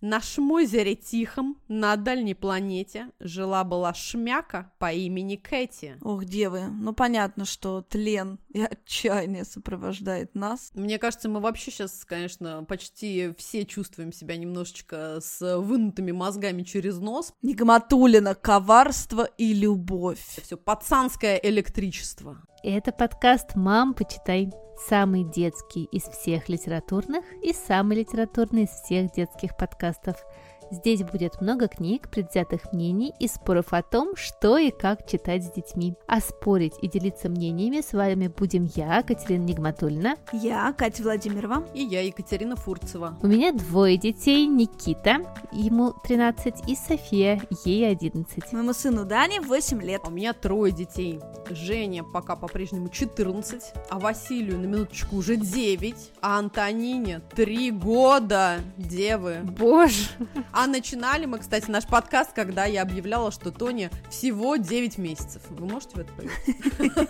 На Шмозере Тихом, на дальней планете, жила-была шмяка по имени Кэти. Ох, девы, ну понятно, что тлен и отчаяние сопровождает нас. Мне кажется, мы вообще сейчас, конечно, почти все чувствуем себя немножечко с вынутыми мозгами через нос. Нигматулина, коварство и любовь. Все пацанское электричество. Это подкаст «Мам, почитай». Самый детский из всех литературных и самый литературный из всех детских подкастов – Здесь будет много книг, предвзятых мнений и споров о том, что и как читать с детьми. А спорить и делиться мнениями с вами будем я, Катерина Нигматульна. Я, Катя Владимирова. И я, Екатерина Фурцева. У меня двое детей. Никита, ему 13, и София, ей 11. Моему сыну Дане 8 лет. А у меня трое детей. Женя пока по-прежнему 14, а Василию на минуточку уже 9, а Антонине 3 года, девы. Боже! А начинали мы, кстати, наш подкаст, когда я объявляла, что Тони всего 9 месяцев. Вы можете в это поверить?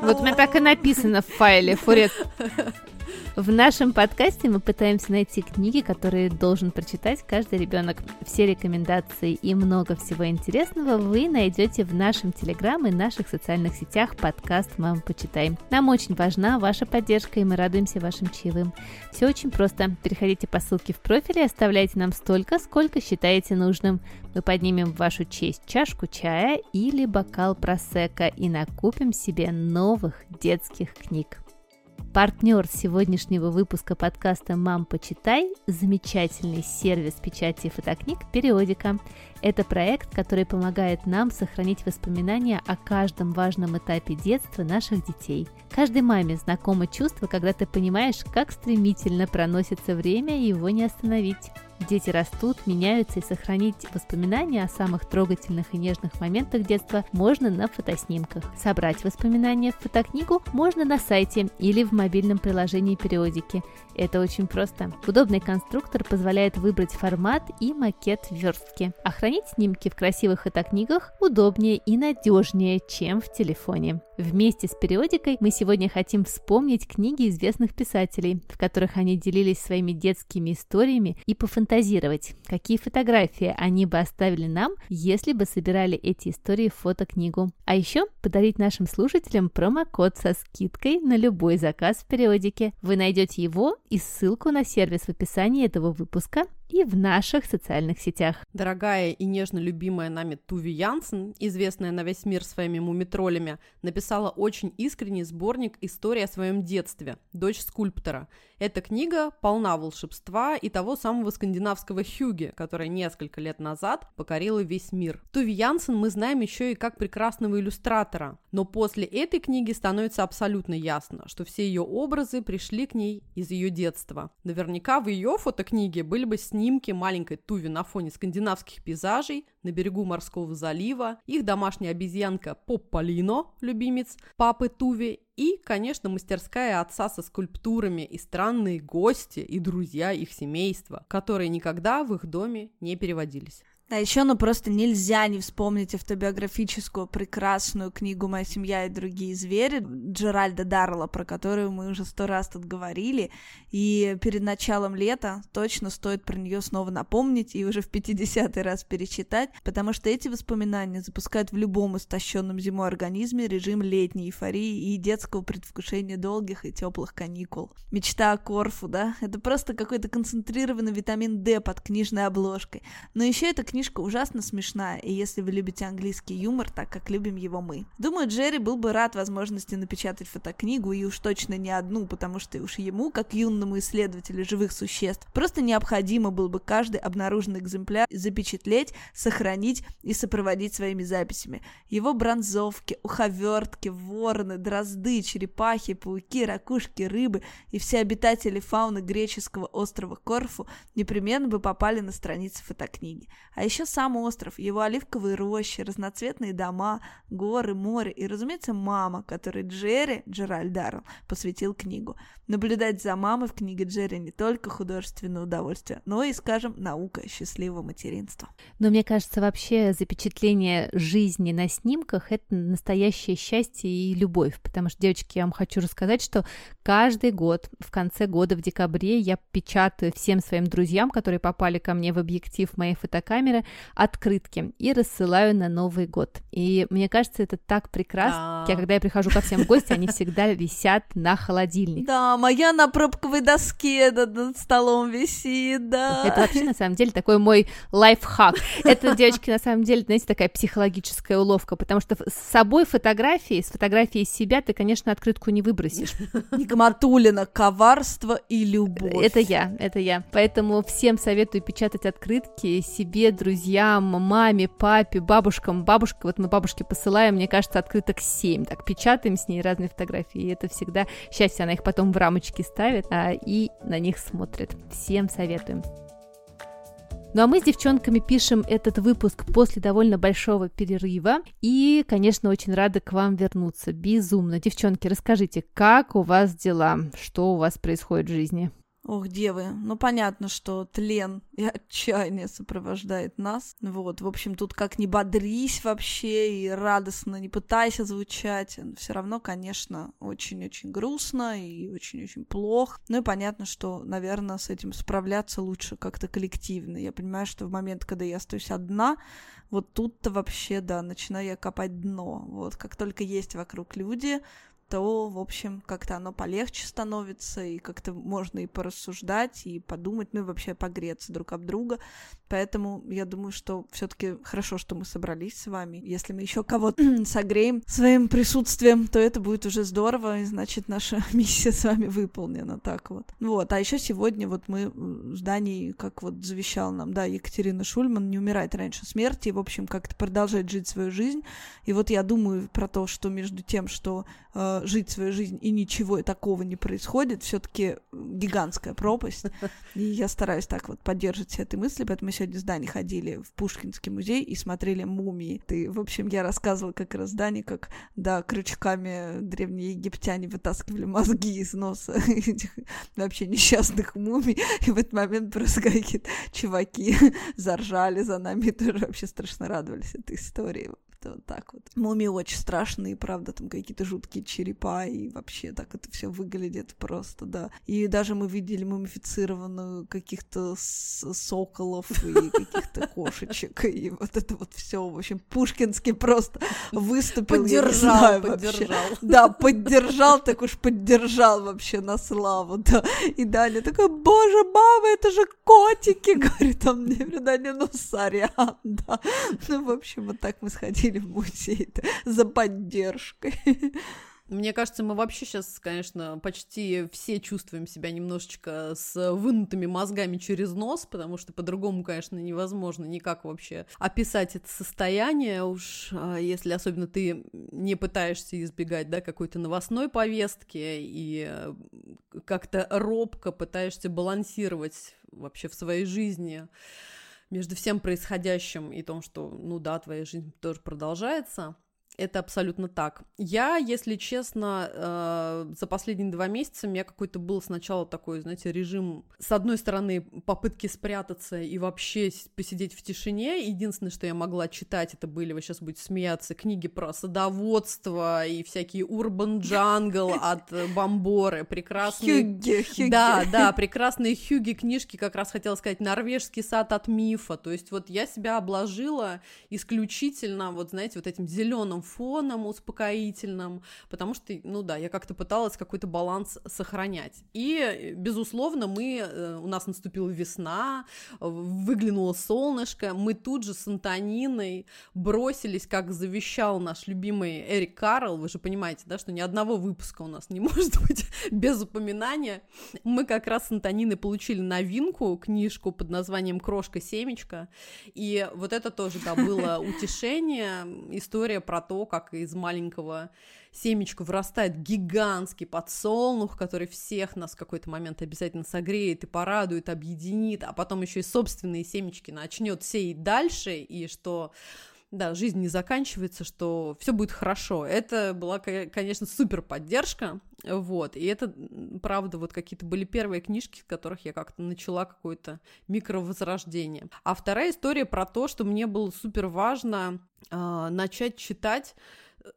Вот у меня так и написано в файле, Фурет. В нашем подкасте мы пытаемся найти книги, которые должен прочитать каждый ребенок. Все рекомендации и много всего интересного вы найдете в нашем телеграм и наших социальных сетях подкаст «Мам, почитай». Нам очень важна ваша поддержка, и мы радуемся вашим чаевым. Все очень просто. Переходите по ссылке в профиле оставляйте нам столько, сколько считаете нужным. Мы поднимем в вашу честь чашку чая или бокал просека и накупим себе новых детских книг. Партнер сегодняшнего выпуска подкаста «Мам, почитай» – замечательный сервис печати фотокниг «Периодика». Это проект, который помогает нам сохранить воспоминания о каждом важном этапе детства наших детей. Каждой маме знакомо чувство, когда ты понимаешь, как стремительно проносится время и его не остановить. Дети растут, меняются, и сохранить воспоминания о самых трогательных и нежных моментах детства можно на фотоснимках. Собрать воспоминания в фотокнигу можно на сайте или в мобильном приложении периодики. Это очень просто. Удобный конструктор позволяет выбрать формат и макет верстки. А хранить снимки в красивых фотокнигах удобнее и надежнее, чем в телефоне. Вместе с периодикой мы сегодня хотим вспомнить книги известных писателей, в которых они делились своими детскими историями и пофантазировать, какие фотографии они бы оставили нам, если бы собирали эти истории в фотокнигу. А еще подарить нашим слушателям промокод со скидкой на любой заказ в периодике. Вы найдете его и ссылку на сервис в описании этого выпуска и в наших социальных сетях. Дорогая и нежно любимая нами Туви Янсен, известная на весь мир своими мумитролями, написала очень искренний сборник «История о своем детстве. Дочь скульптора». Эта книга полна волшебства и того самого скандинавского хюги, которое несколько лет назад покорило весь мир. Туви Янсен мы знаем еще и как прекрасного иллюстратора, но после этой книги становится абсолютно ясно, что все ее образы пришли к ней из ее детства. Наверняка в ее фотокниге были бы снимки снимки маленькой Туви на фоне скандинавских пейзажей на берегу морского залива, их домашняя обезьянка Попполино, любимец папы Туви, и, конечно, мастерская отца со скульптурами и странные гости и друзья их семейства, которые никогда в их доме не переводились. А еще, ну, просто нельзя не вспомнить автобиографическую прекрасную книгу «Моя семья и другие звери» Джеральда Даррелла, про которую мы уже сто раз тут говорили, и перед началом лета точно стоит про нее снова напомнить и уже в 50-й раз перечитать, потому что эти воспоминания запускают в любом истощенном зимой организме режим летней эйфории и детского предвкушения долгих и теплых каникул. Мечта о Корфу, да? Это просто какой-то концентрированный витамин D под книжной обложкой. Но еще эта книжка книжка ужасно смешная, и если вы любите английский юмор, так как любим его мы. Думаю, Джерри был бы рад возможности напечатать фотокнигу, и уж точно не одну, потому что уж ему, как юному исследователю живых существ, просто необходимо был бы каждый обнаруженный экземпляр запечатлеть, сохранить и сопроводить своими записями. Его бронзовки, уховертки, вороны, дрозды, черепахи, пауки, ракушки, рыбы и все обитатели фауны греческого острова Корфу непременно бы попали на страницы фотокниги. А А еще сам остров, его оливковые рощи, разноцветные дома, горы, море и, разумеется, мама, которой Джерри, Джеральд Даррелл, посвятил книгу. Наблюдать за мамой в книге Джерри не только художественное удовольствие, но и, скажем, наука счастливого материнства. Но мне кажется, вообще запечатление жизни на снимках — это настоящее счастье и любовь, потому что, девочки, я вам хочу рассказать, что каждый год, в конце года, в декабре, я печатаю всем своим друзьям, которые попали ко мне в объектив моей фотокамеры, открытки и рассылаю на Новый год. И мне кажется, это так прекрасно. Я, когда я прихожу ко всем в гости, они всегда висят на холодильнике. Да, моя на пробковой доске над столом висит, да. Это вообще, на самом деле, такой мой лайфхак. Это, девочки, на самом деле, знаете, такая психологическая уловка, потому что с собой фотографии, с фотографией себя ты, конечно, открытку не выбросишь. Нигматулина, коварство и любовь. Это я, это я. Поэтому всем советую печатать открытки себе, друзьям, маме, папе, бабушкам. Бабушка, вот мы бабушке посылаем, мне кажется, открыток 7. Так, печатаем с ней разные фотографии, и это всегда счастье. Она их потом в рамочки ставит а, и на них смотрит. Всем советуем. Ну а мы с девчонками пишем этот выпуск после довольно большого перерыва. И, конечно, очень рады к вам вернуться. Безумно. Девчонки, расскажите, как у вас дела? Что у вас происходит в жизни? Ох, девы, ну понятно, что тлен и отчаяние сопровождает нас. Вот, в общем, тут как не бодрись вообще и радостно не пытайся звучать, все равно, конечно, очень-очень грустно и очень-очень плохо. Ну и понятно, что, наверное, с этим справляться лучше как-то коллективно. Я понимаю, что в момент, когда я остаюсь одна, вот тут-то вообще, да, начинаю я копать дно. Вот, как только есть вокруг люди, то, в общем, как-то оно полегче становится, и как-то можно и порассуждать, и подумать, ну и вообще погреться друг об друга. Поэтому я думаю, что все-таки хорошо, что мы собрались с вами. Если мы еще кого-то согреем своим присутствием, то это будет уже здорово, и значит, наша миссия с вами выполнена. Так вот. Вот. А еще сегодня вот мы с Даней, как вот завещал нам, да, Екатерина Шульман, не умирать раньше смерти, в общем, как-то продолжать жить свою жизнь. И вот я думаю про то, что между тем, что э, жить свою жизнь и ничего такого не происходит, все-таки гигантская пропасть. И я стараюсь так вот поддерживать все эти мысли, поэтому мы сегодня с Даней ходили в Пушкинский музей и смотрели мумии. Ты, в общем, я рассказывала как раз Дане, как, да, крючками древние египтяне вытаскивали мозги из носа этих вообще несчастных мумий, и в этот момент просто какие-то чуваки заржали за нами тоже вообще страшно радовались этой истории как вот так вот. Мумии очень страшные, правда, там какие-то жуткие черепа, и вообще так это все выглядит просто, да. И даже мы видели мумифицированную каких-то соколов и каких-то кошечек, и вот это вот все, в общем, Пушкинский просто выступил, поддержал, знаю, поддержал. Вообще. Да, поддержал, так уж поддержал вообще на славу, да. И Даня такой, боже, мама, это же котики, говорит он мне, Даня, ну, сорян, да. Ну, в общем, вот так мы сходили ходили в музей за поддержкой. Мне кажется, мы вообще сейчас, конечно, почти все чувствуем себя немножечко с вынутыми мозгами через нос, потому что по-другому, конечно, невозможно никак вообще описать это состояние, уж а, если особенно ты не пытаешься избегать, да, какой-то новостной повестки и э, как-то робко пытаешься балансировать вообще в своей жизни между всем происходящим и том, что, ну да, твоя жизнь тоже продолжается. Это абсолютно так. Я, если честно, э, за последние два месяца у меня какой-то был сначала такой, знаете, режим, с одной стороны, попытки спрятаться и вообще посидеть в тишине. Единственное, что я могла читать, это были, вы сейчас будете смеяться, книги про садоводство и всякие урбан джангл от Бомборы, прекрасные... Хюгге, хюгге. Да, да, прекрасные хюги книжки, как раз хотела сказать, норвежский сад от мифа. То есть вот я себя обложила исключительно, вот знаете, вот этим зеленым фоном успокоительным, потому что, ну да, я как-то пыталась какой-то баланс сохранять. И, безусловно, мы, э, у нас наступила весна, выглянуло солнышко, мы тут же с Антониной бросились, как завещал наш любимый Эрик Карл, вы же понимаете, да, что ни одного выпуска у нас не может быть без упоминания. Мы как раз с Антониной получили новинку, книжку под названием «Крошка-семечка», и вот это тоже, да, было утешение, история про то, то, как из маленького семечка вырастает гигантский подсолнух, который всех нас в какой-то момент обязательно согреет и порадует, объединит, а потом еще и собственные семечки начнет сеять дальше, и что да, жизнь не заканчивается, что все будет хорошо. Это была, конечно, супер поддержка, вот, и это, правда, вот какие-то были первые книжки, в которых я как-то начала какое-то микровозрождение. А вторая история про то, что мне было супер важно э, начать читать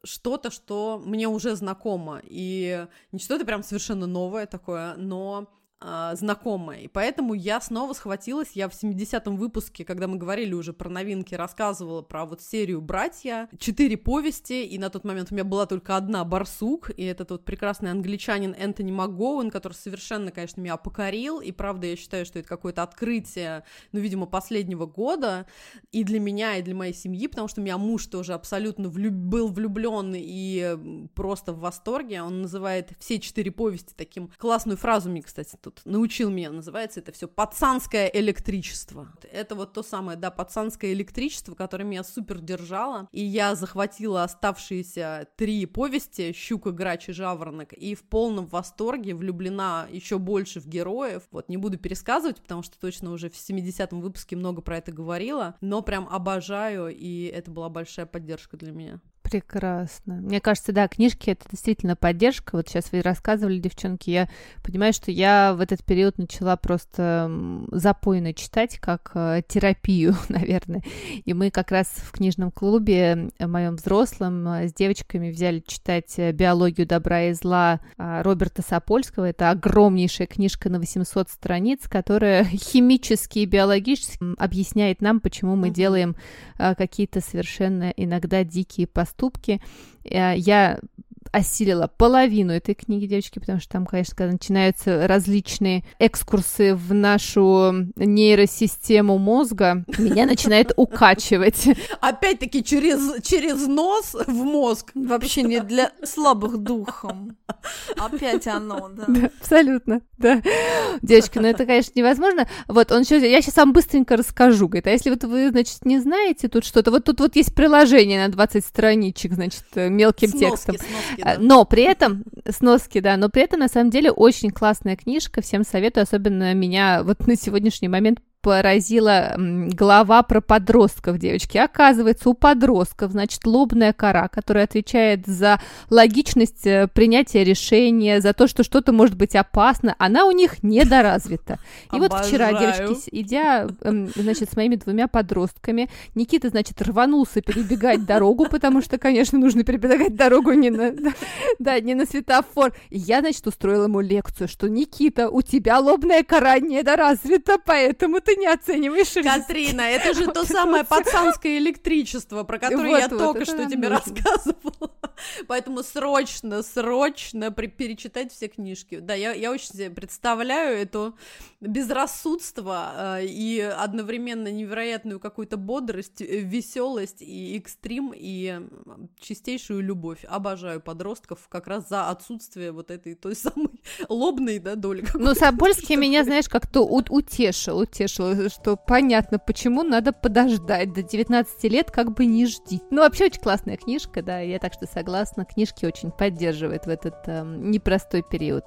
что-то, что мне уже знакомо, и не что-то прям совершенно новое такое, но а, знакомая. И поэтому я снова схватилась. Я в 70-м выпуске, когда мы говорили уже про новинки, рассказывала про вот серию «Братья». Четыре повести, и на тот момент у меня была только одна «Барсук», и этот вот прекрасный англичанин Энтони МакГоуэн, который совершенно, конечно, меня покорил, и правда я считаю, что это какое-то открытие, ну, видимо, последнего года, и для меня, и для моей семьи, потому что у меня муж тоже абсолютно влюб... был влюблен и просто в восторге. Он называет все четыре повести таким... Классную фразу мне, кстати, тут научил меня, называется это все пацанское электричество. Это вот то самое, да, пацанское электричество, которое меня супер держало, и я захватила оставшиеся три повести «Щука, грач и жаворонок», и в полном восторге влюблена еще больше в героев. Вот, не буду пересказывать, потому что точно уже в 70-м выпуске много про это говорила, но прям обожаю, и это была большая поддержка для меня. Прекрасно. Мне кажется, да, книжки это действительно поддержка. Вот сейчас вы рассказывали, девчонки, я понимаю, что я в этот период начала просто запойно читать, как э, терапию, наверное. И мы как раз в книжном клубе э, моем взрослом э, с девочками взяли читать «Биологию добра и зла» Роберта Сапольского. Это огромнейшая книжка на 800 страниц, которая химически и биологически объясняет нам, почему мы делаем какие-то совершенно иногда дикие поступки поступки. Э, я осилила половину этой книги, девочки, потому что там, конечно, когда начинаются различные экскурсы в нашу нейросистему мозга, меня начинает укачивать. Опять-таки через, через нос в мозг. Вообще не для слабых духом. Опять оно, да. да абсолютно, да. Девочки, ну это, конечно, невозможно. Вот, он еще, я сейчас вам быстренько расскажу, говорит, а если вот вы, значит, не знаете тут что-то, вот тут вот есть приложение на 20 страничек, значит, мелким сноски, текстом. Сноски, а, но при этом, сноски, да, но при этом, на самом деле, очень классная книжка, всем советую, особенно меня вот на сегодняшний момент поразила глава про подростков, девочки. Оказывается, у подростков, значит, лобная кора, которая отвечает за логичность э, принятия решения, за то, что что-то может быть опасно, она у них недоразвита. И вот вчера, девочки, идя, значит, с моими двумя подростками, Никита, значит, рванулся перебегать дорогу, потому что, конечно, нужно перебегать дорогу не на, да, не на светофор. И я, значит, устроила ему лекцию, что, Никита, у тебя лобная кора недоразвита, поэтому ты не оцениваешь Катрина, это же то самое пацанское электричество, про которое я только что тебе рассказывала. Поэтому срочно, срочно перечитать все книжки. Да, я, я очень себе представляю это безрассудство э, и одновременно невероятную какую-то бодрость, э, веселость и экстрим, и чистейшую любовь. Обожаю подростков как раз за отсутствие вот этой той самой лобной, да, доли. Ну, Собольский меня, знаешь, как-то утешил, утешил что понятно, почему надо подождать. До 19 лет как бы не жди. Ну, вообще очень классная книжка, да, я так что согласна. Книжки очень поддерживает в этот э, непростой период.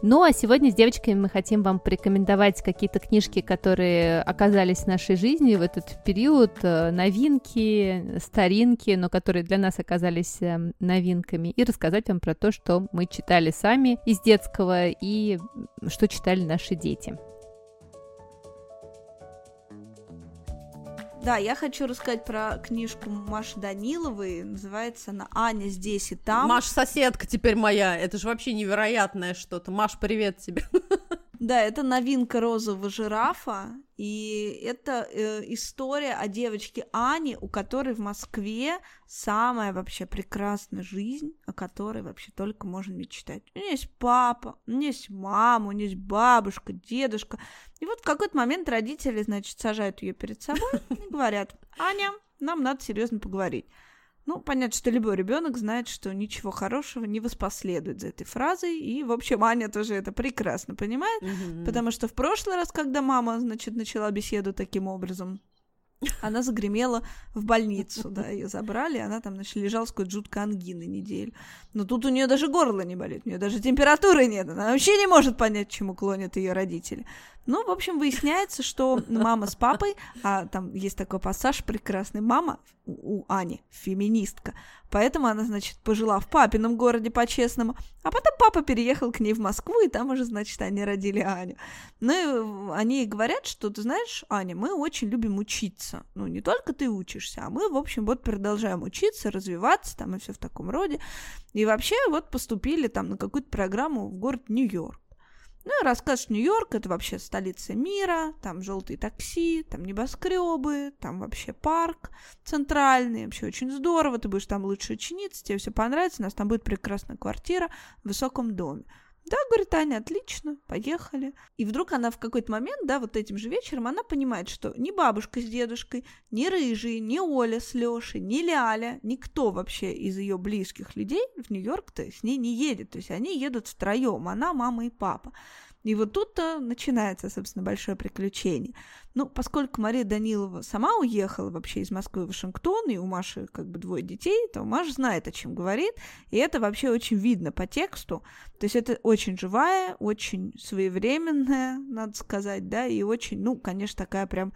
Ну а сегодня с девочками мы хотим вам порекомендовать какие-то книжки, которые оказались в нашей жизни в этот период, э, новинки, старинки, но которые для нас оказались э, новинками, и рассказать вам про то, что мы читали сами из детского и что читали наши дети. Да, я хочу рассказать про книжку Маши Даниловой. Называется она «Аня здесь и там». Маш, соседка теперь моя. Это же вообще невероятное что-то. Маш, привет тебе. Да, это новинка розового жирафа, и это э, история о девочке Ане, у которой в Москве самая вообще прекрасная жизнь, о которой вообще только можно мечтать. У нее есть папа, у нее есть мама, у нее есть бабушка, дедушка. И вот в какой-то момент родители, значит, сажают ее перед собой и говорят, Аня, нам надо серьезно поговорить. Ну, понятно, что любой ребенок знает, что ничего хорошего не воспоследует за этой фразой, и, в общем, Аня тоже это прекрасно понимает, mm-hmm. потому что в прошлый раз, когда мама, значит, начала беседу таким образом, она загремела в больницу, да, ее забрали, она там, значит, лежала с какой-то жуткой ангиной неделю. Но тут у нее даже горло не болит, у нее даже температуры нет, она вообще не может понять, чему клонят ее родители. Ну, в общем, выясняется, что мама с папой, а там есть такой пассаж прекрасный, мама у Ани, феминистка, поэтому она, значит, пожила в папином городе по-честному, а потом папа переехал к ней в Москву, и там уже, значит, они родили Аню. Ну, и они говорят, что, ты знаешь, Аня, мы очень любим учиться. Ну, не только ты учишься, а мы, в общем, вот продолжаем учиться, развиваться там и все в таком роде. И вообще вот поступили там на какую-то программу в город Нью-Йорк. Ну и расскажешь, Нью-Йорк это вообще столица мира, там желтые такси, там небоскребы, там вообще парк центральный, вообще очень здорово, ты будешь там лучше ученица, тебе все понравится, у нас там будет прекрасная квартира в высоком доме. Да, говорит Аня, отлично, поехали. И вдруг она в какой-то момент, да, вот этим же вечером, она понимает, что ни бабушка с дедушкой, ни Рыжий, ни Оля с Лешей, ни Ляля, никто вообще из ее близких людей в Нью-Йорк-то с ней не едет. То есть они едут втроем, она, мама и папа. И вот тут-то начинается, собственно, большое приключение. Ну, поскольку Мария Данилова сама уехала вообще из Москвы в Вашингтон, и у Маши как бы двое детей, то Маша знает, о чем говорит, и это вообще очень видно по тексту. То есть это очень живая, очень своевременная, надо сказать, да, и очень, ну, конечно, такая прям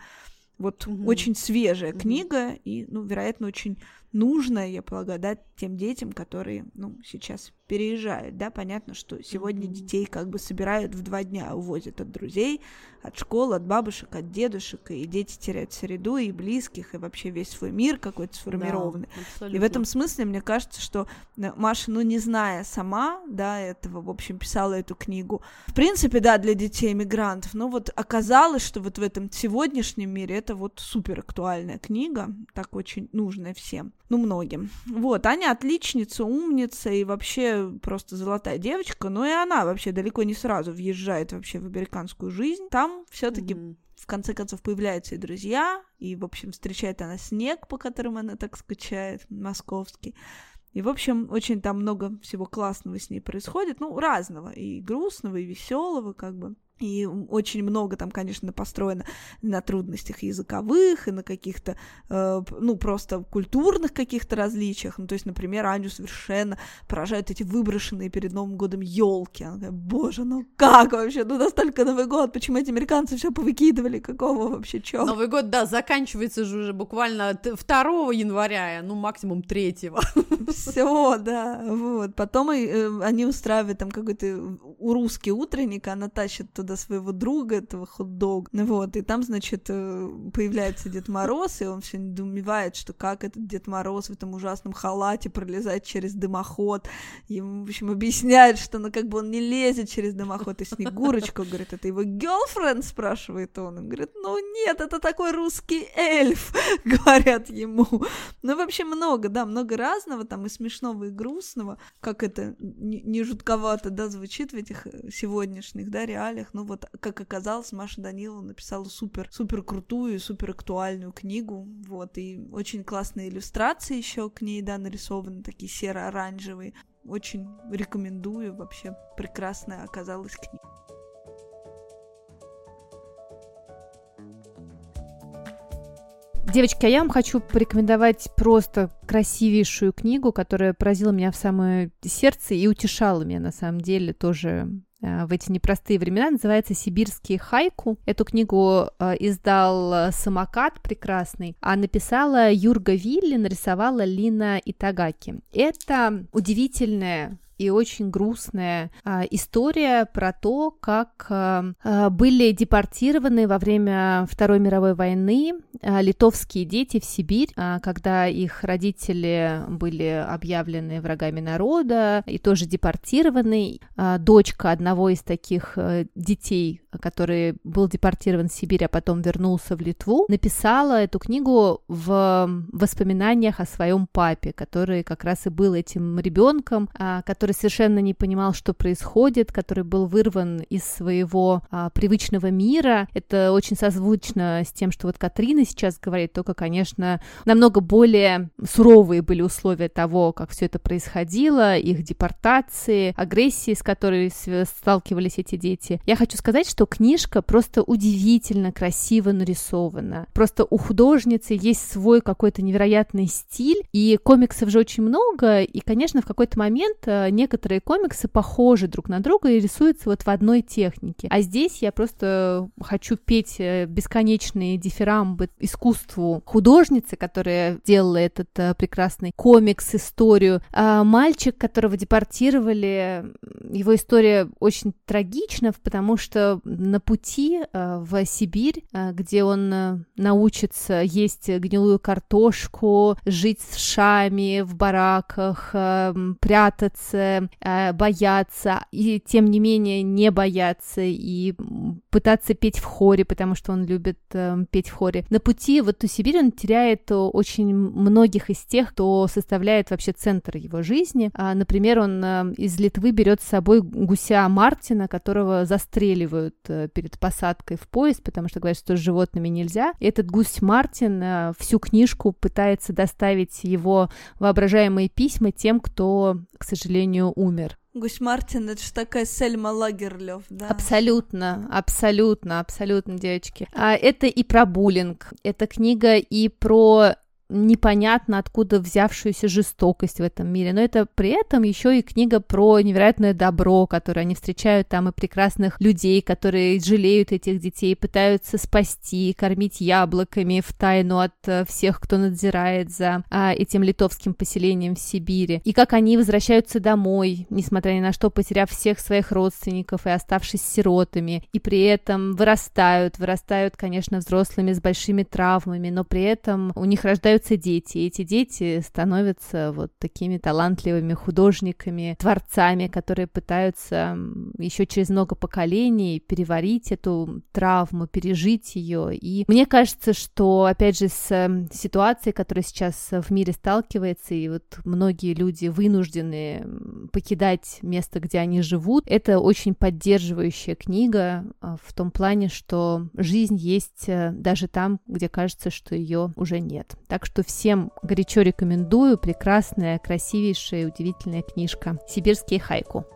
вот mm-hmm. очень свежая mm-hmm. книга, и, ну, вероятно, очень нужная, я полагаю, да, тем детям, которые, ну, сейчас переезжают, да, понятно, что сегодня детей как бы собирают в два дня, увозят от друзей, от школы, от бабушек, от дедушек, и дети теряют среду и близких, и вообще весь свой мир какой-то сформированный. Да, и в этом смысле мне кажется, что э, Маша, ну, не зная сама, да, этого, в общем, писала эту книгу, в принципе, да, для детей мигрантов, но вот оказалось, что вот в этом сегодняшнем мире это вот супер актуальная книга, так очень нужная всем ну, многим. Вот, Аня отличница, умница и вообще просто золотая девочка, но и она вообще далеко не сразу въезжает вообще в американскую жизнь. Там все таки mm-hmm. в конце концов появляются и друзья, и, в общем, встречает она снег, по которому она так скучает, московский. И, в общем, очень там много всего классного с ней происходит, ну, разного, и грустного, и веселого, как бы. И очень много там, конечно, построено на трудностях языковых и на каких-то, э, ну, просто культурных каких-то различиях. Ну, то есть, например, Аню совершенно поражают эти выброшенные перед Новым годом елки. Она говорит, боже, ну как вообще? Ну, настолько Новый год, почему эти американцы все повыкидывали? Какого вообще чё? Новый год, да, заканчивается же уже буквально 2 января, ну, максимум 3 Все, да, вот. Потом э, они устраивают там какой-то у русский утренник, она тащит туда своего друга, этого хот-дог. Ну вот, и там, значит, э, появляется Дед Мороз, и он все недоумевает, что как этот Дед Мороз в этом ужасном халате пролезает через дымоход. Ему, в общем, объясняет, что ну как бы он не лезет через дымоход. И Снегурочка говорит, это его girlfriend, спрашивает он. Он говорит, ну нет, это такой русский эльф, говорят ему. Ну, вообще много, да, много разного, там и смешного, и грустного, как это не жутковато, да, звучит в этих э, сегодняшних, да, реалиях, ну вот, как оказалось, Маша Данилова написала супер, супер крутую, супер актуальную книгу, вот, и очень классные иллюстрации еще к ней, да, нарисованы, такие серо-оранжевые. Очень рекомендую, вообще прекрасная оказалась книга. Девочки, а я вам хочу порекомендовать просто красивейшую книгу, которая поразила меня в самое сердце и утешала меня, на самом деле, тоже в эти непростые времена, называется «Сибирские хайку». Эту книгу э, издал э, «Самокат» прекрасный, а написала Юрга Вилли, нарисовала Лина Итагаки. Это удивительная и очень грустная а, история про то, как а, были депортированы во время Второй мировой войны а, литовские дети в Сибирь, а, когда их родители были объявлены врагами народа и тоже депортированы. А, дочка одного из таких а, детей, который был депортирован в Сибирь, а потом вернулся в Литву, написала эту книгу в воспоминаниях о своем папе, который как раз и был этим ребенком, а, который совершенно не понимал, что происходит, который был вырван из своего а, привычного мира. Это очень созвучно с тем, что вот Катрина сейчас говорит, только, конечно, намного более суровые были условия того, как все это происходило, их депортации, агрессии, с которой сталкивались эти дети. Я хочу сказать, что что книжка просто удивительно красиво нарисована. Просто у художницы есть свой какой-то невероятный стиль, и комиксов же очень много, и, конечно, в какой-то момент э, некоторые комиксы похожи друг на друга и рисуются вот в одной технике. А здесь я просто хочу петь э, бесконечные дифирамбы искусству художницы, которая делала этот э, прекрасный комикс, историю. А мальчик, которого депортировали, его история очень трагична, потому что на пути э, в Сибирь, э, где он э, научится есть гнилую картошку, жить с шами в бараках, прятаться, бояться, и тем не менее не бояться и пытаться петь в хоре, потому что он любит петь в хоре. На пути в эту Сибирь он теряет очень многих из тех, кто составляет вообще центр его жизни. А, например, он из Литвы берет с собой гуся Мартина, которого застреливают перед посадкой в поезд, потому что говорят, что с животными нельзя. И этот гусь Мартин э, всю книжку пытается доставить его воображаемые письма тем, кто, к сожалению, умер. Гусь Мартин, это же такая Сельма Лагерлёв, да? Абсолютно, абсолютно, абсолютно, девочки. А это и про буллинг, это книга и про непонятно откуда взявшуюся жестокость в этом мире, но это при этом еще и книга про невероятное добро, которое они встречают там, и прекрасных людей, которые жалеют этих детей, пытаются спасти, кормить яблоками в тайну от э, всех, кто надзирает за а, этим литовским поселением в Сибири, и как они возвращаются домой, несмотря ни на что, потеряв всех своих родственников и оставшись сиротами, и при этом вырастают, вырастают, конечно, взрослыми с большими травмами, но при этом у них рождаются рождаются дети, и эти дети становятся вот такими талантливыми художниками, творцами, которые пытаются еще через много поколений переварить эту травму, пережить ее. И мне кажется, что, опять же, с ситуацией, которая сейчас в мире сталкивается, и вот многие люди вынуждены покидать место, где они живут, это очень поддерживающая книга а, в том плане, что жизнь есть э, даже там, где кажется, что ее уже нет. Так что что всем горячо рекомендую. Прекрасная, красивейшая, удивительная книжка «Сибирские хайку».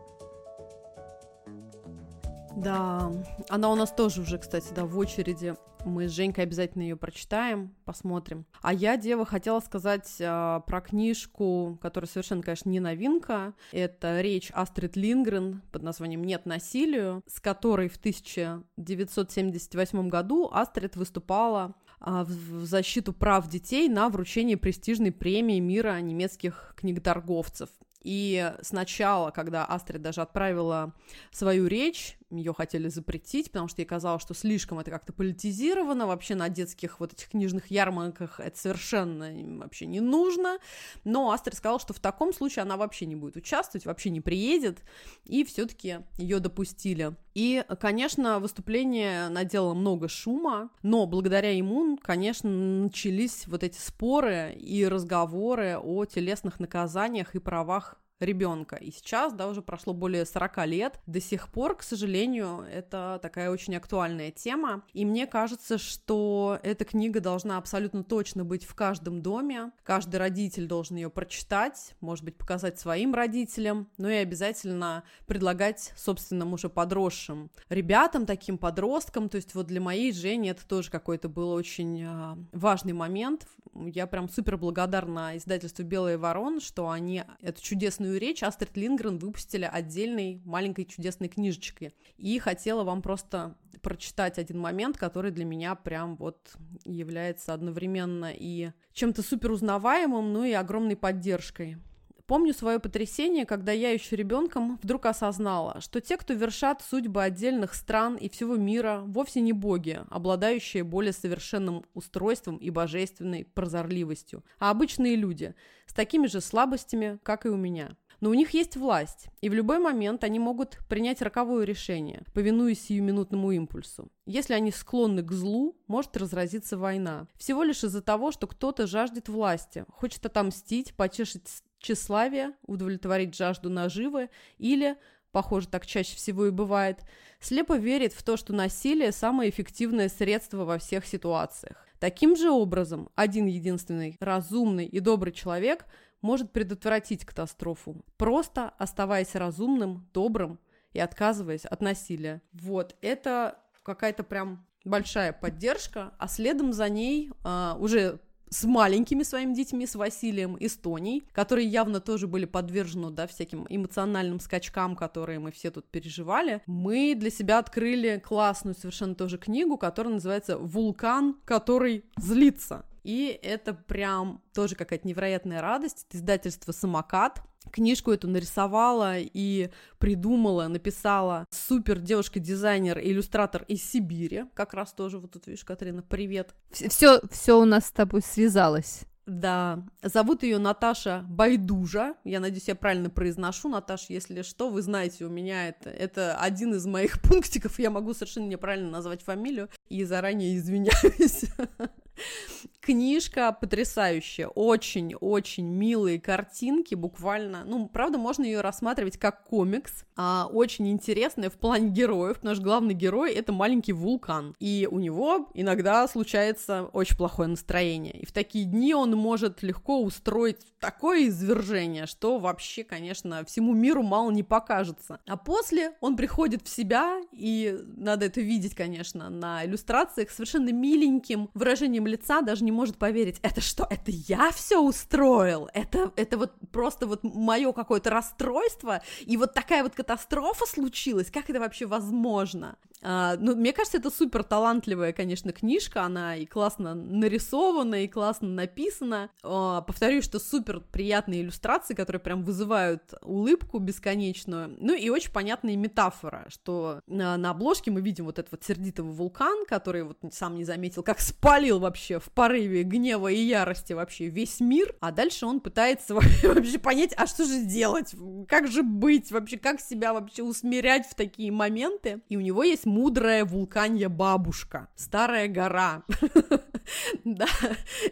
Да, она у нас тоже уже, кстати, да, в очереди. Мы с Женькой обязательно ее прочитаем, посмотрим. А я, дева, хотела сказать а, про книжку, которая совершенно, конечно, не новинка. Это речь Астрид Лингрен под названием «Нет насилию», с которой в 1978 году Астрид выступала в защиту прав детей на вручение престижной премии мира немецких книготорговцев. И сначала, когда Астрид даже отправила свою речь, ее хотели запретить, потому что ей казалось, что слишком это как-то политизировано, вообще на детских вот этих книжных ярмарках это совершенно вообще не нужно, но Астрид сказала, что в таком случае она вообще не будет участвовать, вообще не приедет, и все-таки ее допустили. И, конечно, выступление наделало много шума, но благодаря ему, конечно, начались вот эти споры и разговоры о телесных наказаниях и правах ребенка. И сейчас, да, уже прошло более 40 лет, до сих пор, к сожалению, это такая очень актуальная тема. И мне кажется, что эта книга должна абсолютно точно быть в каждом доме. Каждый родитель должен ее прочитать, может быть, показать своим родителям, но и обязательно предлагать собственным уже подросшим ребятам, таким подросткам. То есть вот для моей Жени это тоже какой-то был очень а, важный момент. Я прям супер благодарна издательству «Белая ворон», что они эту чудесную чудесную речь Астрид Лингрен выпустили отдельной маленькой чудесной книжечкой. И хотела вам просто прочитать один момент, который для меня прям вот является одновременно и чем-то супер узнаваемым, ну и огромной поддержкой. Помню свое потрясение, когда я еще ребенком вдруг осознала, что те, кто вершат судьбы отдельных стран и всего мира, вовсе не боги, обладающие более совершенным устройством и божественной прозорливостью, а обычные люди с такими же слабостями, как и у меня. Но у них есть власть, и в любой момент они могут принять роковое решение, повинуясь сиюминутному импульсу. Если они склонны к злу, может разразиться война. Всего лишь из-за того, что кто-то жаждет власти, хочет отомстить, потешить тщеславие, удовлетворить жажду наживы или, похоже, так чаще всего и бывает, слепо верит в то, что насилие – самое эффективное средство во всех ситуациях. Таким же образом, один единственный разумный и добрый человек может предотвратить катастрофу, просто оставаясь разумным, добрым и отказываясь от насилия. Вот, это какая-то прям большая поддержка, а следом за ней а, уже с маленькими своими детьми, с Василием и с Тоней, которые явно тоже были подвержены, да, всяким эмоциональным скачкам, которые мы все тут переживали, мы для себя открыли классную совершенно тоже книгу, которая называется «Вулкан, который злится». И это прям тоже какая-то невероятная радость. Это издательство «Самокат». Книжку эту нарисовала и придумала, написала супер девушка-дизайнер, иллюстратор из Сибири. Как раз тоже вот тут, видишь, Катрина, привет. Все, все у нас с тобой связалось. Да, зовут ее Наташа Байдужа. Я надеюсь, я правильно произношу. Наташа, если что, вы знаете, у меня это, это один из моих пунктиков. Я могу совершенно неправильно назвать фамилию и заранее извиняюсь. Книжка потрясающая, очень-очень милые картинки, буквально, ну, правда, можно ее рассматривать как комикс, а, очень интересная в плане героев, потому что главный герой — это маленький вулкан, и у него иногда случается очень плохое настроение, и в такие дни он может легко устроить такое извержение, что вообще, конечно, всему миру мало не покажется. А после он приходит в себя, и надо это видеть, конечно, на иллюстрациях, совершенно миленьким выражением лица даже не может поверить, это что, это я все устроил? Это, это вот просто вот мое какое-то расстройство, и вот такая вот катастрофа случилась, как это вообще возможно? А, ну, мне кажется, это супер талантливая, конечно, книжка, она и классно нарисована, и классно написана. А, повторюсь, что супер приятные иллюстрации, которые прям вызывают улыбку бесконечную. Ну и очень понятная метафора, что на, на обложке мы видим вот этот вот сердитого вулкан, который вот сам не заметил, как спалил вообще в порыве гнева и ярости вообще весь мир, а дальше он пытается вообще понять, а что же делать, как же быть, вообще как себя вообще усмирять в такие моменты. И у него есть мудрая вулканья бабушка, старая гора. Да,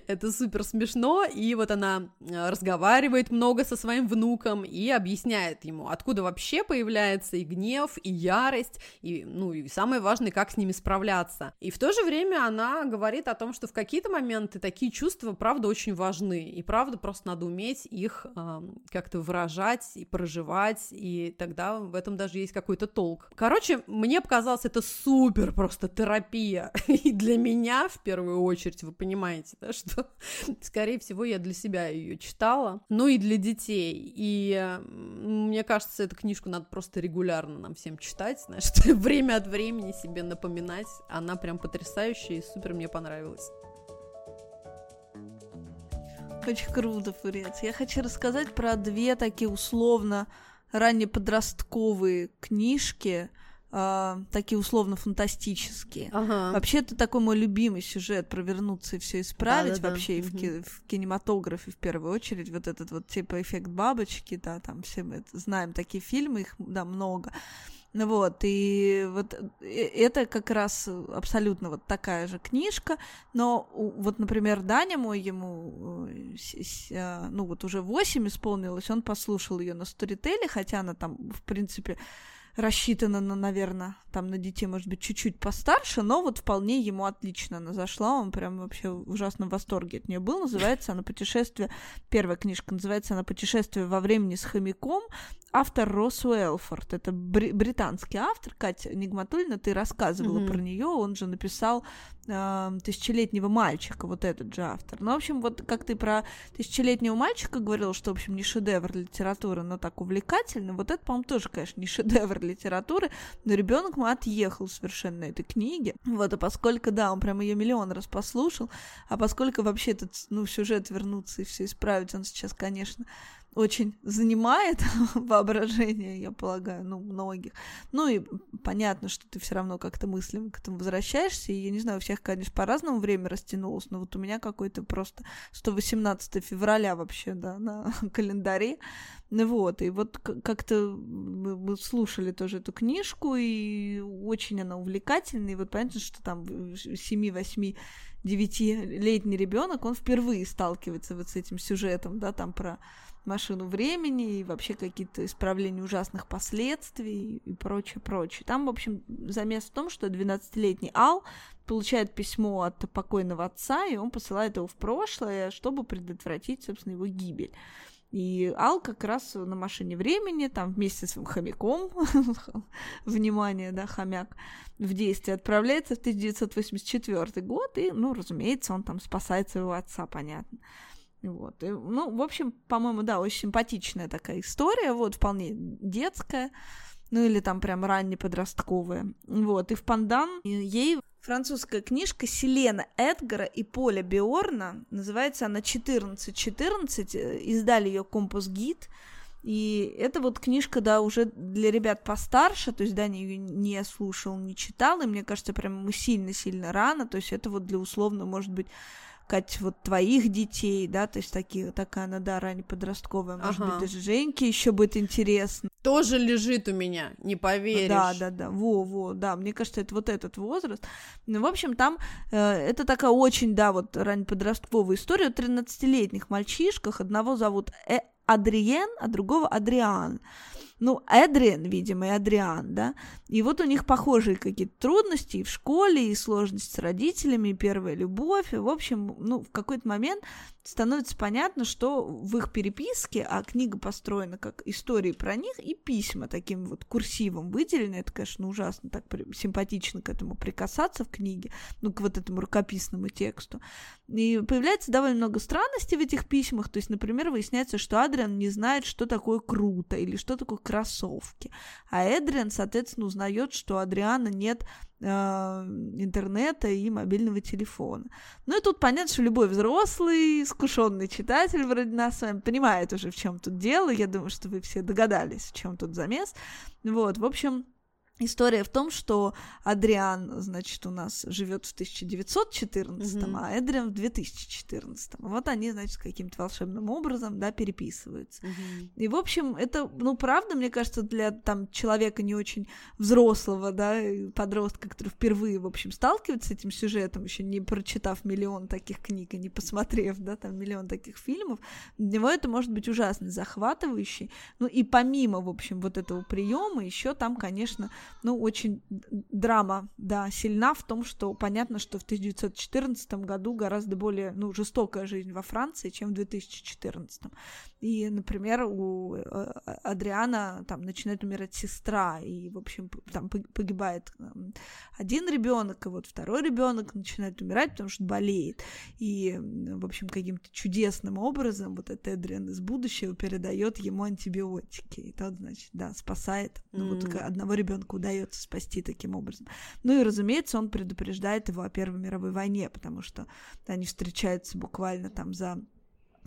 это супер смешно, и вот она э, разговаривает много со своим внуком и объясняет ему, откуда вообще появляется и гнев, и ярость, и, ну, и самое важное, как с ними справляться. И в то же время она говорит о том, что в какие-то моменты такие чувства, правда, очень важны, и правда просто надо уметь их э, как-то выражать и проживать, и тогда в этом даже есть какой-то толк. Короче, мне показалось это супер просто терапия. И для меня, в первую очередь, вы понимаете, да, что, скорее всего, я для себя ее читала. Ну и для детей. И мне кажется, эту книжку надо просто регулярно нам всем читать, значит, время от времени себе напоминать. Она прям потрясающая и супер мне понравилась. Очень круто, Фурец. Я хочу рассказать про две такие условно раннеподростковые книжки – э, такие условно-фантастические. Ага. Вообще, это такой мой любимый сюжет провернуться и все исправить. Да, да, вообще, да. И в, ки- в кинематографе в первую очередь. Вот этот вот типа эффект бабочки, да, там все мы это знаем, такие фильмы, их да, много. Ну вот, и вот э, это как раз абсолютно вот такая же книжка, но вот, например, Даня мой, ему, э, а, ну вот уже 8 исполнилось, он послушал ее на Storytel, хотя она там, в принципе, рассчитана на, наверное, там на детей, может быть, чуть-чуть постарше, но вот вполне ему отлично она зашла, он прям вообще в ужасном восторге от нее был. Называется она «Путешествие», первая книжка называется она «Путешествие во времени с хомяком», автор Росс Уэлфорд. Это бри- британский автор. Катя Нигматульна, ты рассказывала mm-hmm. про нее. Он же написал тысячелетнего мальчика, вот этот же автор. Ну, в общем, вот как ты про тысячелетнего мальчика говорил, что, в общем, не шедевр литературы, но так увлекательный. Вот это, по-моему, тоже, конечно, не шедевр литературы, но ребенок мой отъехал совершенно этой книги. Вот, а поскольку, да, он прям ее миллион раз послушал, а поскольку вообще этот, ну, сюжет вернуться и все исправить, он сейчас, конечно, очень занимает воображение, я полагаю, ну, многих. Ну и понятно, что ты все равно как-то мыслям к этому возвращаешься, и я не знаю, у всех, конечно, по-разному время растянулось, но вот у меня какой-то просто 118 февраля вообще, да, на календаре, ну вот, и вот как-то мы слушали тоже эту книжку, и очень она увлекательная, и вот понятно, что там 7-8 девятилетний ребенок, он впервые сталкивается вот с этим сюжетом, да, там про машину времени и вообще какие-то исправления ужасных последствий и прочее, прочее. Там, в общем, замес в том, что 12-летний Ал получает письмо от покойного отца, и он посылает его в прошлое, чтобы предотвратить, собственно, его гибель. И Ал как раз на машине времени, там вместе с своим хомяком, внимание, да, хомяк, в действие отправляется в 1984 год, и, ну, разумеется, он там спасает своего отца, понятно. Вот. И, ну, в общем, по-моему, да, очень симпатичная такая история, вот, вполне детская, ну или там прям раннеподростковая. Вот. И в Пандан ей французская книжка Селена Эдгара и Поля Биорна, называется она 1414, э, издали ее Компас Гид, и это вот книжка, да, уже для ребят постарше, то есть Даня ее не слушал, не читал, и мне кажется, прям ему сильно-сильно рано, то есть это вот для условно, может быть, Кать, вот твоих детей, да, то есть такие, такая она, да, ранее подростковая, может ага. быть, даже Женьке еще будет интересно. Тоже лежит у меня, не поверишь. Да, да, да, во-во, да, мне кажется, это вот этот возраст. Ну, в общем, там э, это такая очень, да, вот ранее подростковая история о 13-летних мальчишках, одного зовут э Адриен, а другого Адриан ну, Эдриан, видимо, и Адриан, да, и вот у них похожие какие-то трудности и в школе, и сложности с родителями, и первая любовь, и, в общем, ну, в какой-то момент становится понятно, что в их переписке, а книга построена как истории про них, и письма таким вот курсивом выделены, это, конечно, ужасно так симпатично к этому прикасаться в книге, ну, к вот этому рукописному тексту. И появляется довольно много странностей в этих письмах, то есть, например, выясняется, что Адриан не знает, что такое круто, или что такое кроссовки, а Эдриан, соответственно, узнает, что у Адриана нет интернета и мобильного телефона. Ну и тут понятно, что любой взрослый, искушенный читатель вроде нас с вами понимает уже, в чем тут дело. Я думаю, что вы все догадались, в чем тут замес. Вот, в общем, История в том, что Адриан, значит, у нас живет в 1914, mm-hmm. а Эдриан в 2014. Вот они, значит, каким-то волшебным образом, да, переписываются. Mm-hmm. И, в общем, это, ну, правда, мне кажется, для там человека не очень взрослого, да, подростка, который впервые, в общем, сталкивается с этим сюжетом, еще не прочитав миллион таких книг и не посмотрев, да, там миллион таких фильмов, для него это может быть ужасно захватывающий. Ну, и помимо, в общем, вот этого приема, еще там, конечно, ну, очень драма, да, сильна в том, что понятно, что в 1914 году гораздо более, ну, жестокая жизнь во Франции, чем в 2014. И, например, у э, Адриана там начинает умирать сестра, и, в общем, там погибает один ребенок, и вот второй ребенок начинает умирать, потому что болеет. И, в общем, каким-то чудесным образом вот этот Эдриан из будущего передает ему антибиотики. И тот, значит, да, спасает ну, mm. вот одного ребенка удается спасти таким образом. Ну и, разумеется, он предупреждает его о Первой мировой войне, потому что они встречаются буквально там за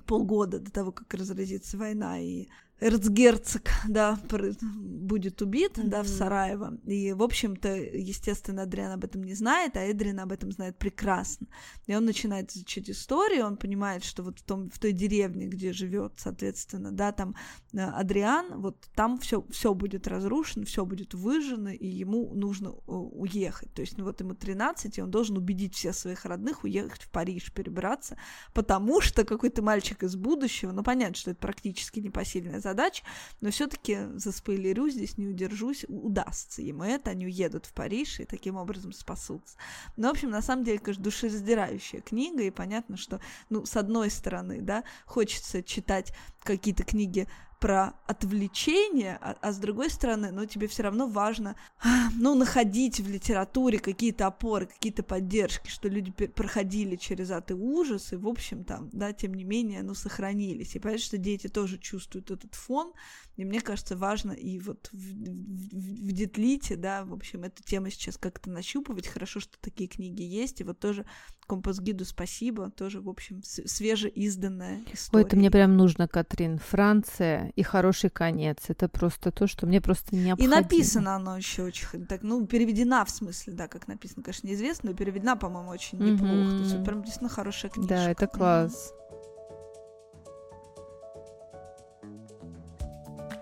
полгода до того, как разразится война, и эрцгерцог, да, будет убит, mm-hmm. да, в Сараево. И, в общем-то, естественно, Адриан об этом не знает, а Эдрин об этом знает прекрасно. И он начинает изучать историю, он понимает, что вот в, том, в той деревне, где живет, соответственно, да, там э, Адриан, вот там все, все будет разрушено, все будет выжжено, и ему нужно э, уехать. То есть, ну вот ему 13, и он должен убедить всех своих родных уехать в Париж, перебраться, потому что какой-то мальчик из будущего, ну понятно, что это практически непосильная задач, но все-таки заспойлерю, здесь не удержусь, удастся ему это, они уедут в Париж и таким образом спасутся. Но, в общем, на самом деле, конечно, душераздирающая книга, и понятно, что, ну, с одной стороны, да, хочется читать какие-то книги про отвлечение, а, а с другой стороны, ну, тебе все равно важно, ну, находить в литературе какие-то опоры, какие-то поддержки, что люди проходили через ад и ужас, и, в общем, там, да, тем не менее, ну, сохранились. И понятно, что дети тоже чувствуют этот фон, и мне кажется, важно и вот в, в, в Детлите, да, в общем, эту тему сейчас как-то нащупывать. Хорошо, что такие книги есть, и вот тоже Компас-гиду спасибо, тоже, в общем, свежеизданная история. Ой, это мне прям нужно, Катрин. Франция и хороший конец. Это просто то, что мне просто необходимо. И написано оно еще очень так, ну, переведена в смысле, да, как написано, конечно, неизвестно, но переведена, по-моему, очень неплохо. Mm-hmm. То есть, прям действительно хорошая книжка. Да, это класс. Mm-hmm.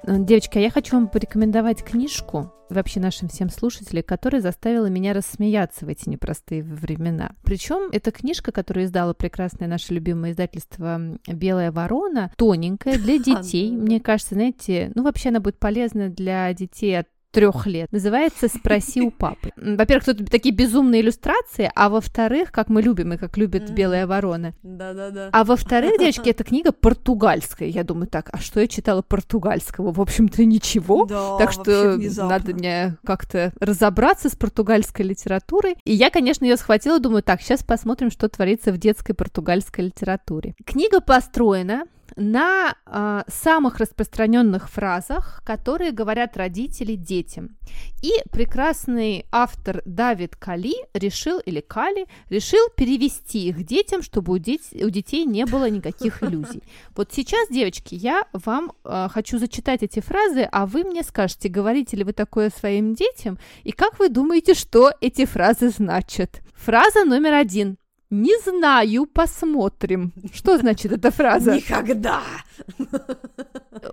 Девочки, а я хочу вам порекомендовать книжку, вообще нашим всем слушателям, которая заставила меня рассмеяться в эти непростые времена. Причем это книжка, которую издала прекрасное наше любимое издательство «Белая ворона», тоненькая, для детей. Мне кажется, знаете, ну вообще она будет полезна для детей от трех лет. Называется «Спроси у папы». Во-первых, тут такие безумные иллюстрации, а во-вторых, как мы любим и как любит белая ворона. Да-да-да. А во-вторых, девочки, эта книга португальская. Я думаю, так, а что я читала португальского? В общем-то, ничего. Да, так что надо мне как-то разобраться с португальской литературой. И я, конечно, ее схватила, думаю, так, сейчас посмотрим, что творится в детской португальской литературе. Книга построена на э, самых распространенных фразах, которые говорят родители детям. И прекрасный автор Давид Кали решил, или Кали, решил перевести их детям, чтобы у, дет- у детей не было никаких иллюзий. Вот сейчас, девочки, я вам э, хочу зачитать эти фразы, а вы мне скажете, говорите ли вы такое своим детям, и как вы думаете, что эти фразы значат. Фраза номер один. Не знаю, посмотрим. Что значит эта фраза? Никогда!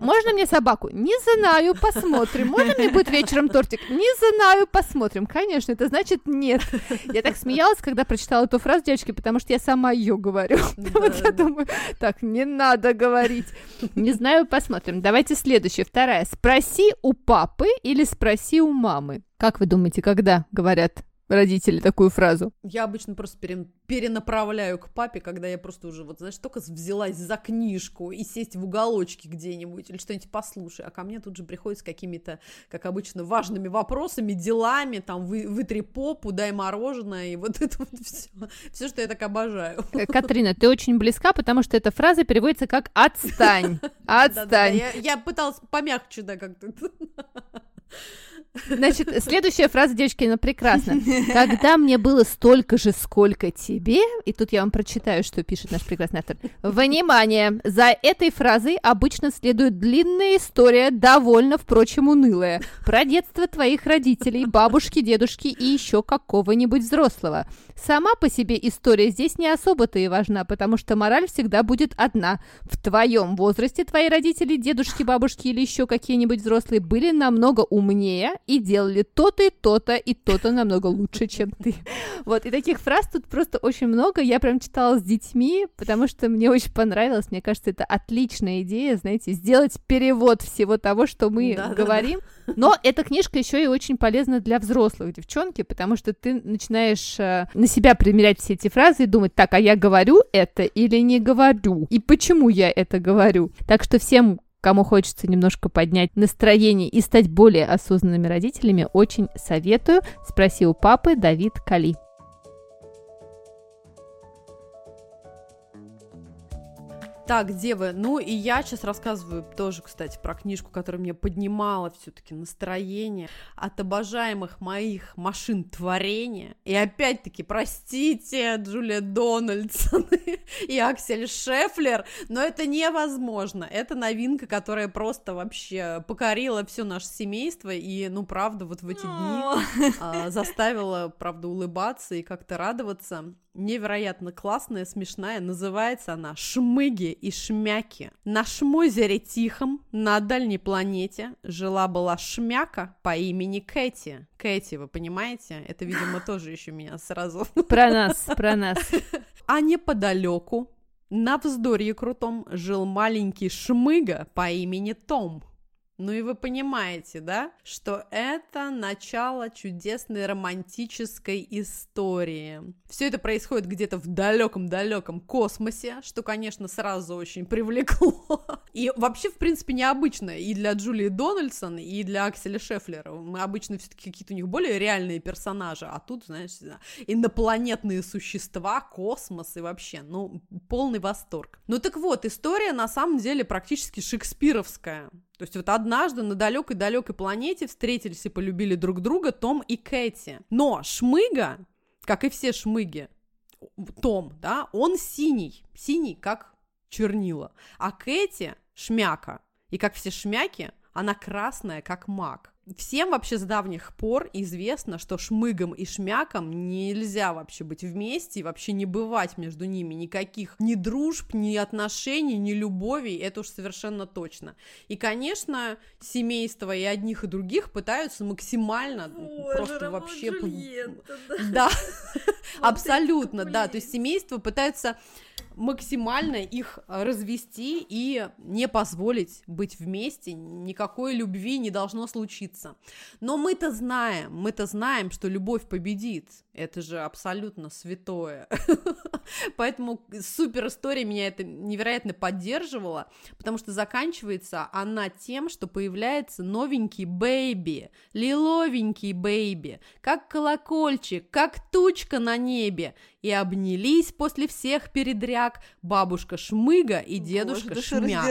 Можно мне собаку? Не знаю, посмотрим. Можно мне будет вечером тортик? Не знаю, посмотрим. Конечно, это значит нет. Я так смеялась, когда прочитала эту фразу, девочки, потому что я сама ее говорю. Вот я думаю, так, не надо говорить. Не знаю, посмотрим. Давайте следующее, вторая. Спроси у папы или спроси у мамы. Как вы думаете, когда говорят родители такую фразу? Я обычно просто пере- перенаправляю к папе, когда я просто уже, вот, знаешь, только взялась за книжку и сесть в уголочке где-нибудь или что-нибудь послушай, а ко мне тут же приходят с какими-то, как обычно, важными вопросами, делами, там, вы, вытри попу, дай мороженое, и вот это вот все, все, что я так обожаю. Э, Катрина, ты очень близка, потому что эта фраза переводится как «отстань». Отстань. Я пыталась помягче, да, как-то. Значит, следующая фраза, девочки, она прекрасна. Когда мне было столько же, сколько тебе, и тут я вам прочитаю, что пишет наш прекрасный автор. Внимание! За этой фразой обычно следует длинная история, довольно, впрочем, унылая, про детство твоих родителей, бабушки, дедушки и еще какого-нибудь взрослого. Сама по себе история здесь не особо-то и важна, потому что мораль всегда будет одна. В твоем возрасте твои родители, дедушки, бабушки или еще какие-нибудь взрослые были намного умнее и делали то-то и то-то и то-то намного лучше, чем ты. Вот, и таких фраз тут просто очень много. Я прям читала с детьми, потому что мне очень понравилось. Мне кажется, это отличная идея, знаете, сделать перевод всего того, что мы Да-да-да. говорим. Но эта книжка еще и очень полезна для взрослых девчонки, потому что ты начинаешь э, на себя примерять все эти фразы и думать, так, а я говорю это или не говорю? И почему я это говорю? Так что всем кому хочется немножко поднять настроение и стать более осознанными родителями, очень советую. Спроси у папы Давид Кали. Так, девы, ну и я сейчас рассказываю тоже, кстати, про книжку, которая мне поднимала все-таки настроение от обожаемых моих машин творения. И опять-таки, простите, Джулия Дональдсон и Аксель Шефлер, но это невозможно. Это новинка, которая просто вообще покорила все наше семейство и, ну, правда, вот в эти дни а, заставила, правда, улыбаться и как-то радоваться. Невероятно классная, смешная. Называется она «Шмыги и шмяки». На шмозере Тихом, на дальней планете, жила-была шмяка по имени Кэти. Кэти, вы понимаете? Это, видимо, тоже еще меня сразу... Про нас, про нас. А неподалеку, на вздорье крутом, жил маленький шмыга по имени Том. Ну и вы понимаете, да, что это начало чудесной романтической истории. Все это происходит где-то в далеком-далеком космосе, что, конечно, сразу очень привлекло. И вообще, в принципе, необычно и для Джулии Дональдсон, и для Акселя Шефлера. Мы обычно все-таки какие-то у них более реальные персонажи, а тут, знаешь, инопланетные существа, космос и вообще, ну, полный восторг. Ну так вот, история на самом деле практически шекспировская. То есть вот однажды на далекой-далекой планете встретились и полюбили друг друга Том и Кэти. Но Шмыга, как и все шмыги, Том, да, он синий, синий, как чернила. А Кэти шмяка, и как все шмяки, она красная, как мак. Всем вообще с давних пор известно, что шмыгам и шмякам нельзя вообще быть вместе и вообще не бывать между ними. Никаких ни дружб, ни отношений, ни любовей, это уж совершенно точно. И, конечно, семейства и одних, и других пытаются максимально просто вообще... Да, Абсолютно, да. То есть семейство пытается максимально их развести и не позволить быть вместе, никакой любви не должно случиться. Но мы-то знаем, мы-то знаем, что любовь победит, это же абсолютно святое. Поэтому супер история меня это невероятно поддерживала, потому что заканчивается она тем, что появляется новенький baby, лиловенький baby, как колокольчик, как тучка на небе, и обнялись после всех передряг бабушка Шмыга и дедушка Боже, Шмяк.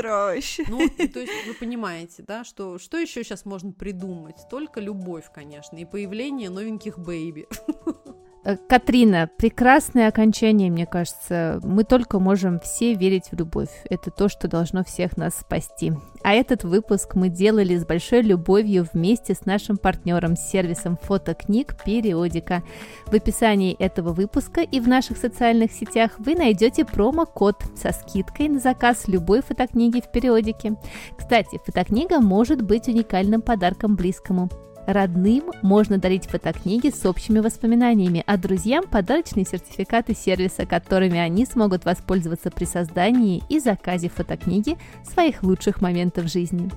Ну, то есть вы понимаете, да, что, что еще сейчас можно придумать? Только любовь, конечно, и появление новеньких baby. Э, Катрина, прекрасное окончание, мне кажется. Мы только можем все верить в любовь. Это то, что должно всех нас спасти. А этот выпуск мы делали с большой любовью вместе с нашим партнером, сервисом фотокниг «Периодика». В описании этого выпуска и в наших социальных сетях вы найдете промокод со скидкой на заказ любой фотокниги в «Периодике». Кстати, фотокнига может быть уникальным подарком близкому. Родным можно дарить фотокниги с общими воспоминаниями, а друзьям подарочные сертификаты сервиса, которыми они смогут воспользоваться при создании и заказе фотокниги своих лучших моментов жизни.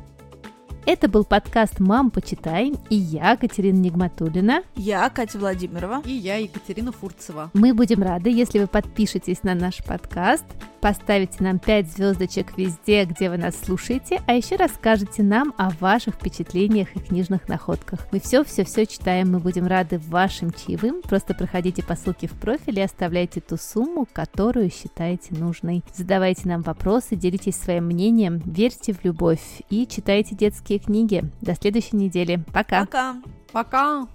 Это был подкаст «Мам, почитай» и я, Катерина Нигматулина. Я, Катя Владимирова. И я, Екатерина Фурцева. Мы будем рады, если вы подпишетесь на наш подкаст, поставите нам 5 звездочек везде, где вы нас слушаете, а еще расскажете нам о ваших впечатлениях и книжных находках. Мы все-все-все читаем, мы будем рады вашим чаевым. Просто проходите по ссылке в профиле и оставляйте ту сумму, которую считаете нужной. Задавайте нам вопросы, делитесь своим мнением, верьте в любовь и читайте детские книги. До следующей недели. Пока. Пока. Пока.